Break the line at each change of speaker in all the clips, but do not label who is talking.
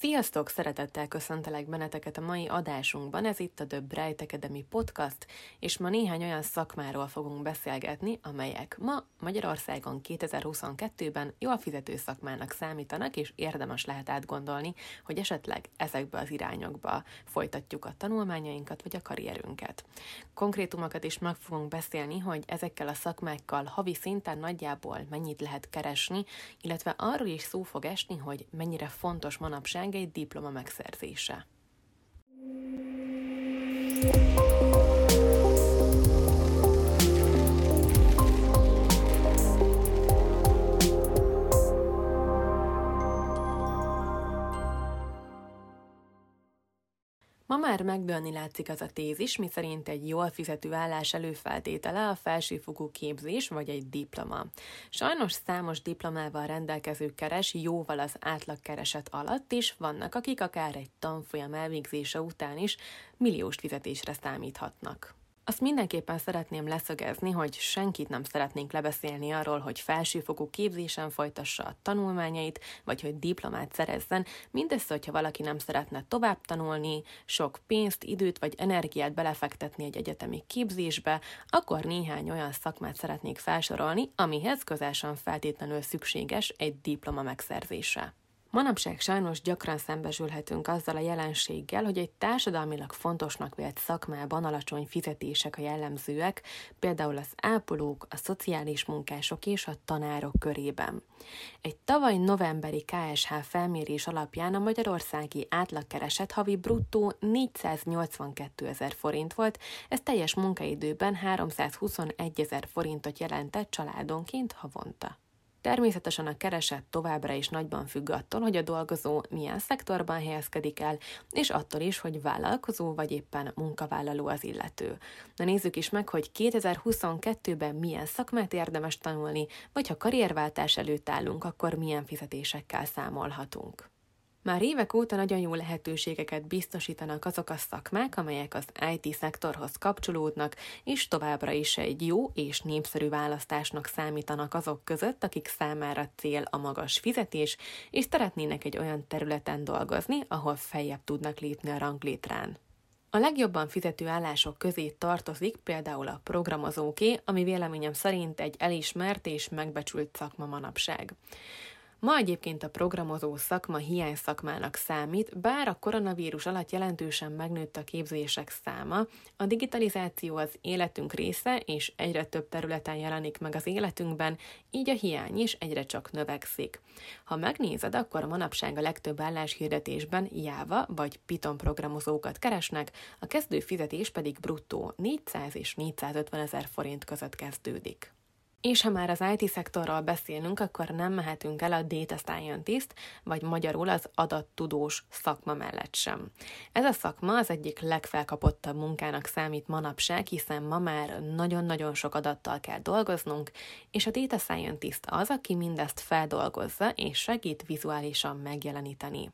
Sziasztok! Szeretettel köszöntelek benneteket a mai adásunkban, ez itt a The Bright Academy Podcast, és ma néhány olyan szakmáról fogunk beszélgetni, amelyek ma Magyarországon 2022-ben jól fizető szakmának számítanak, és érdemes lehet átgondolni, hogy esetleg ezekbe az irányokba folytatjuk a tanulmányainkat, vagy a karrierünket. Konkrétumokat is meg fogunk beszélni, hogy ezekkel a szakmákkal havi szinten nagyjából mennyit lehet keresni, illetve arról is szó fog esni, hogy mennyire fontos manapság egy diploma megszerzése. Ma már megdőlni látszik az a tézis, miszerint egy jól fizető állás előfeltétele a felsőfokú képzés vagy egy diploma. Sajnos számos diplomával rendelkező keres jóval az átlagkereset alatt is, vannak akik akár egy tanfolyam elvégzése után is milliós fizetésre számíthatnak. Azt mindenképpen szeretném leszögezni, hogy senkit nem szeretnénk lebeszélni arról, hogy felsőfokú képzésen folytassa a tanulmányait, vagy hogy diplomát szerezzen, mindössze, hogyha valaki nem szeretne tovább tanulni, sok pénzt, időt vagy energiát belefektetni egy egyetemi képzésbe, akkor néhány olyan szakmát szeretnék felsorolni, amihez közelsen feltétlenül szükséges egy diploma megszerzése. Manapság sajnos gyakran szembesülhetünk azzal a jelenséggel, hogy egy társadalmilag fontosnak vélt szakmában alacsony fizetések a jellemzőek, például az ápolók, a szociális munkások és a tanárok körében. Egy tavaly novemberi KSH felmérés alapján a magyarországi átlagkereset havi bruttó 482 ezer forint volt, ez teljes munkaidőben 321 ezer forintot jelentett családonként havonta. Természetesen a kereset továbbra is nagyban függ attól, hogy a dolgozó milyen szektorban helyezkedik el, és attól is, hogy vállalkozó vagy éppen munkavállaló az illető. Na nézzük is meg, hogy 2022-ben milyen szakmát érdemes tanulni, vagy ha karrierváltás előtt állunk, akkor milyen fizetésekkel számolhatunk. Már évek óta nagyon jó lehetőségeket biztosítanak azok a szakmák, amelyek az IT szektorhoz kapcsolódnak, és továbbra is egy jó és népszerű választásnak számítanak azok között, akik számára cél a magas fizetés, és szeretnének egy olyan területen dolgozni, ahol feljebb tudnak lépni a ranglétrán. A legjobban fizető állások közé tartozik például a programozóké, ami véleményem szerint egy elismert és megbecsült szakma manapság. Ma egyébként a programozó szakma hiány szakmának számít, bár a koronavírus alatt jelentősen megnőtt a képzések száma, a digitalizáció az életünk része, és egyre több területen jelenik meg az életünkben, így a hiány is egyre csak növekszik. Ha megnézed, akkor manapság a legtöbb álláshirdetésben Java vagy Python programozókat keresnek, a kezdő fizetés pedig bruttó 400 és 450 ezer forint között kezdődik. És ha már az IT-szektorral beszélünk, akkor nem mehetünk el a data scientist, vagy magyarul az adattudós szakma mellett sem. Ez a szakma az egyik legfelkapottabb munkának számít manapság, hiszen ma már nagyon-nagyon sok adattal kell dolgoznunk, és a data scientist az, aki mindezt feldolgozza és segít vizuálisan megjeleníteni.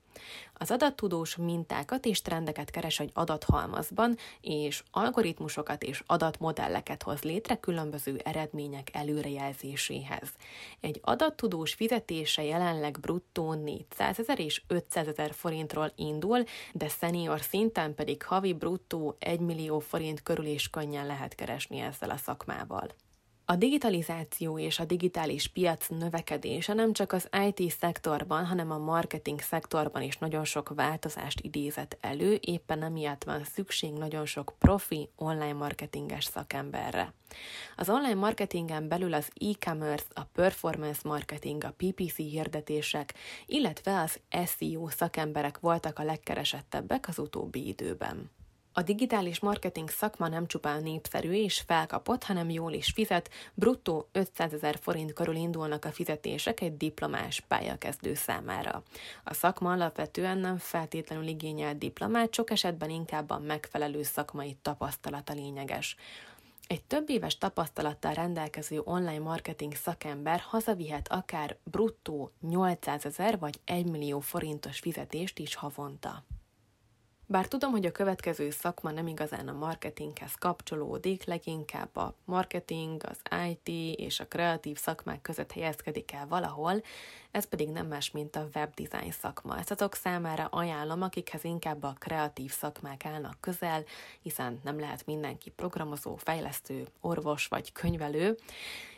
Az adattudós mintákat és trendeket keres egy adathalmazban, és algoritmusokat és adatmodelleket hoz létre különböző eredmények előrejelzéséhez. Egy adattudós fizetése jelenleg bruttó 400 ezer és 500 ezer forintról indul, de senior szinten pedig havi bruttó 1 millió forint körül is könnyen lehet keresni ezzel a szakmával. A digitalizáció és a digitális piac növekedése nem csak az IT szektorban, hanem a marketing szektorban is nagyon sok változást idézett elő, éppen emiatt van szükség nagyon sok profi online marketinges szakemberre. Az online marketingen belül az e-commerce, a performance marketing, a PPC hirdetések, illetve az SEO szakemberek voltak a legkeresettebbek az utóbbi időben. A digitális marketing szakma nem csupán népszerű és felkapott, hanem jól is fizet, bruttó 500 ezer forint körül indulnak a fizetések egy diplomás pályakezdő számára. A szakma alapvetően nem feltétlenül igényel diplomát, sok esetben inkább a megfelelő szakmai tapasztalata lényeges. Egy több éves tapasztalattal rendelkező online marketing szakember hazavihet akár bruttó 800 ezer vagy 1 millió forintos fizetést is havonta. Bár tudom, hogy a következő szakma nem igazán a marketinghez kapcsolódik, leginkább a marketing, az IT és a kreatív szakmák között helyezkedik el valahol, ez pedig nem más, mint a webdesign szakma. Ezt azok számára ajánlom, akikhez inkább a kreatív szakmák állnak közel, hiszen nem lehet mindenki programozó, fejlesztő, orvos vagy könyvelő,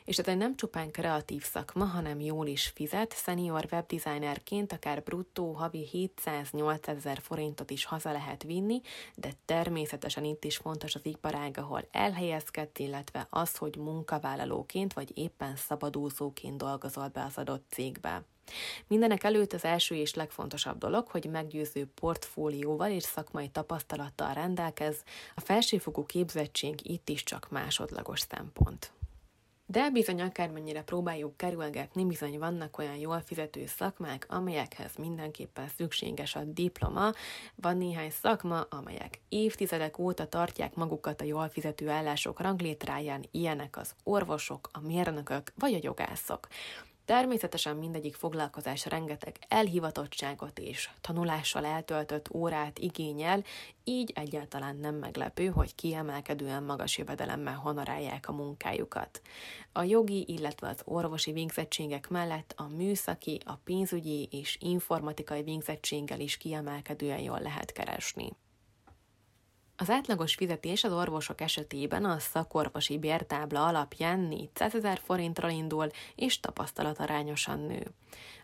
és ez egy nem csupán kreatív szakma, hanem jól is fizet, senior webdesignerként akár bruttó havi 700-800 ezer forintot is haza lehet vinni, de természetesen itt is fontos az iparág, ahol elhelyezkedt, illetve az, hogy munkavállalóként vagy éppen szabadúszóként dolgozol be az adott cégbe. Mindenek előtt az első és legfontosabb dolog, hogy meggyőző portfólióval és szakmai tapasztalattal rendelkez, a felsőfokú képzettség itt is csak másodlagos szempont. De bizony akármennyire próbáljuk kerülgetni, bizony vannak olyan jól fizető szakmák, amelyekhez mindenképpen szükséges a diploma. Van néhány szakma, amelyek évtizedek óta tartják magukat a jól fizető állások ranglétráján, ilyenek az orvosok, a mérnökök vagy a jogászok. Természetesen mindegyik foglalkozás rengeteg elhivatottságot és tanulással eltöltött órát igényel, így egyáltalán nem meglepő, hogy kiemelkedően magas jövedelemmel honorálják a munkájukat. A jogi, illetve az orvosi végzettségek mellett a műszaki, a pénzügyi és informatikai végzettséggel is kiemelkedően jól lehet keresni. Az átlagos fizetés az orvosok esetében a szakorvosi bértábla alapján 400 ezer forintról indul, és tapasztalatarányosan nő.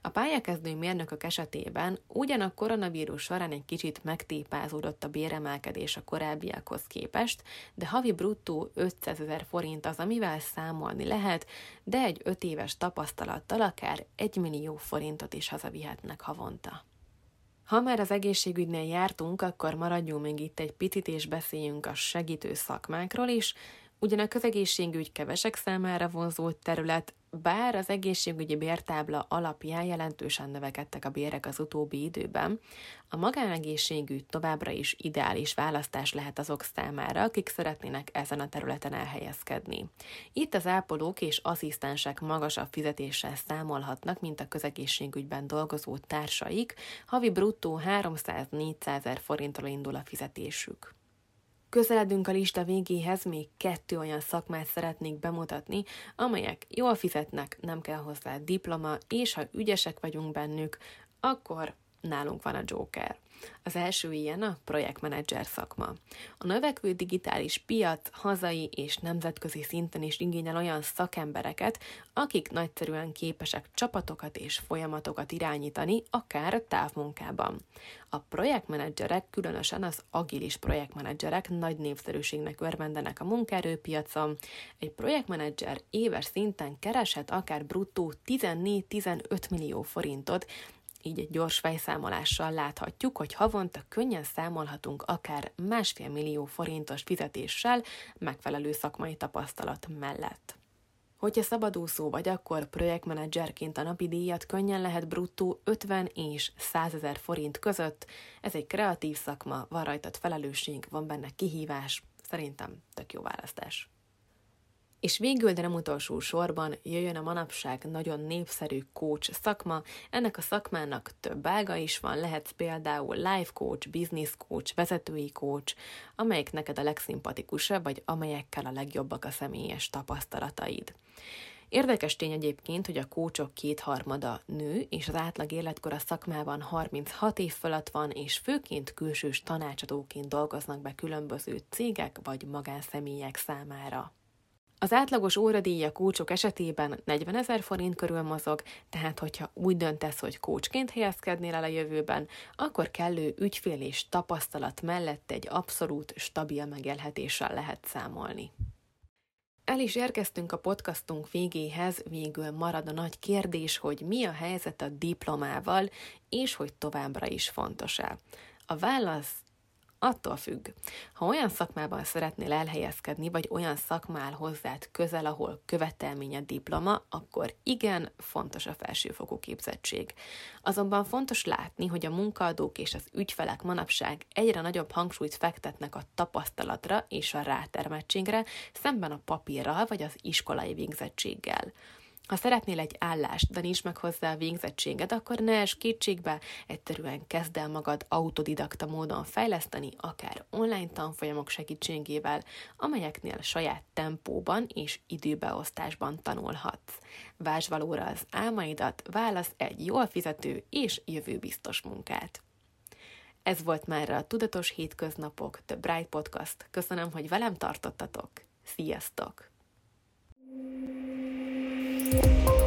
A pályakezdő mérnökök esetében ugyan a koronavírus során egy kicsit megtépázódott a béremelkedés a korábbiakhoz képest, de havi bruttó 500 ezer forint az, amivel számolni lehet, de egy 5 éves tapasztalattal akár 1 millió forintot is hazavihetnek havonta. Ha már az egészségügynél jártunk, akkor maradjunk még itt egy picit, és beszéljünk a segítő szakmákról is. Ugyan a közegészségügy kevesek számára vonzó terület, bár az egészségügyi bértábla alapján jelentősen növekedtek a bérek az utóbbi időben, a magánegészségügy továbbra is ideális választás lehet azok számára, akik szeretnének ezen a területen elhelyezkedni. Itt az ápolók és asszisztensek magasabb fizetéssel számolhatnak, mint a közegészségügyben dolgozó társaik, havi bruttó 300-400 ezer forintról indul a fizetésük. Közeledünk a lista végéhez, még kettő olyan szakmát szeretnék bemutatni, amelyek jól fizetnek, nem kell hozzá diploma, és ha ügyesek vagyunk bennük, akkor nálunk van a Joker. Az első ilyen a projektmenedzser szakma. A növekvő digitális piac hazai és nemzetközi szinten is igényel olyan szakembereket, akik nagyszerűen képesek csapatokat és folyamatokat irányítani, akár távmunkában. A projektmenedzserek, különösen az agilis projektmenedzserek nagy népszerűségnek örvendenek a munkaerőpiacon. Egy projektmenedzser éves szinten kereshet akár bruttó 14-15 millió forintot, így egy gyors fejszámolással láthatjuk, hogy havonta könnyen számolhatunk akár másfél millió forintos fizetéssel megfelelő szakmai tapasztalat mellett. Hogyha szabadúszó vagy, akkor projektmenedzserként a napi díjat könnyen lehet bruttó 50 és 100 ezer forint között. Ez egy kreatív szakma, van rajtad felelősség, van benne kihívás, szerintem tök jó választás. És végül, de nem utolsó sorban jöjjön a manapság nagyon népszerű coach szakma. Ennek a szakmának több ága is van, lehet például life coach, business coach, vezetői coach, amelyik neked a legszimpatikusabb, vagy amelyekkel a legjobbak a személyes tapasztalataid. Érdekes tény egyébként, hogy a kócsok kétharmada nő, és az átlag életkor a szakmában 36 év fölött van, és főként külsős tanácsadóként dolgoznak be különböző cégek vagy magánszemélyek számára. Az átlagos óradíja kócsok esetében 40 ezer forint körül mozog, tehát hogyha úgy döntesz, hogy kócsként helyezkednél el a jövőben, akkor kellő ügyfél és tapasztalat mellett egy abszolút stabil megélhetéssel lehet számolni. El is érkeztünk a podcastunk végéhez, végül marad a nagy kérdés, hogy mi a helyzet a diplomával, és hogy továbbra is fontos-e. A válasz Attól függ. Ha olyan szakmában szeretnél elhelyezkedni, vagy olyan szakmál hozzád közel, ahol követelménye diploma, akkor igen, fontos a felsőfokú képzettség. Azonban fontos látni, hogy a munkaadók és az ügyfelek manapság egyre nagyobb hangsúlyt fektetnek a tapasztalatra és a rátermettségre, szemben a papírral vagy az iskolai végzettséggel. Ha szeretnél egy állást, de nincs meg hozzá a végzettséged, akkor ne es kétségbe, egyszerűen kezd el magad autodidakta módon fejleszteni, akár online tanfolyamok segítségével, amelyeknél saját tempóban és időbeosztásban tanulhatsz. Vásd valóra az álmaidat, válasz egy jól fizető és jövőbiztos munkát. Ez volt már a Tudatos Hétköznapok, The Bright Podcast. Köszönöm, hogy velem tartottatok. Sziasztok! you.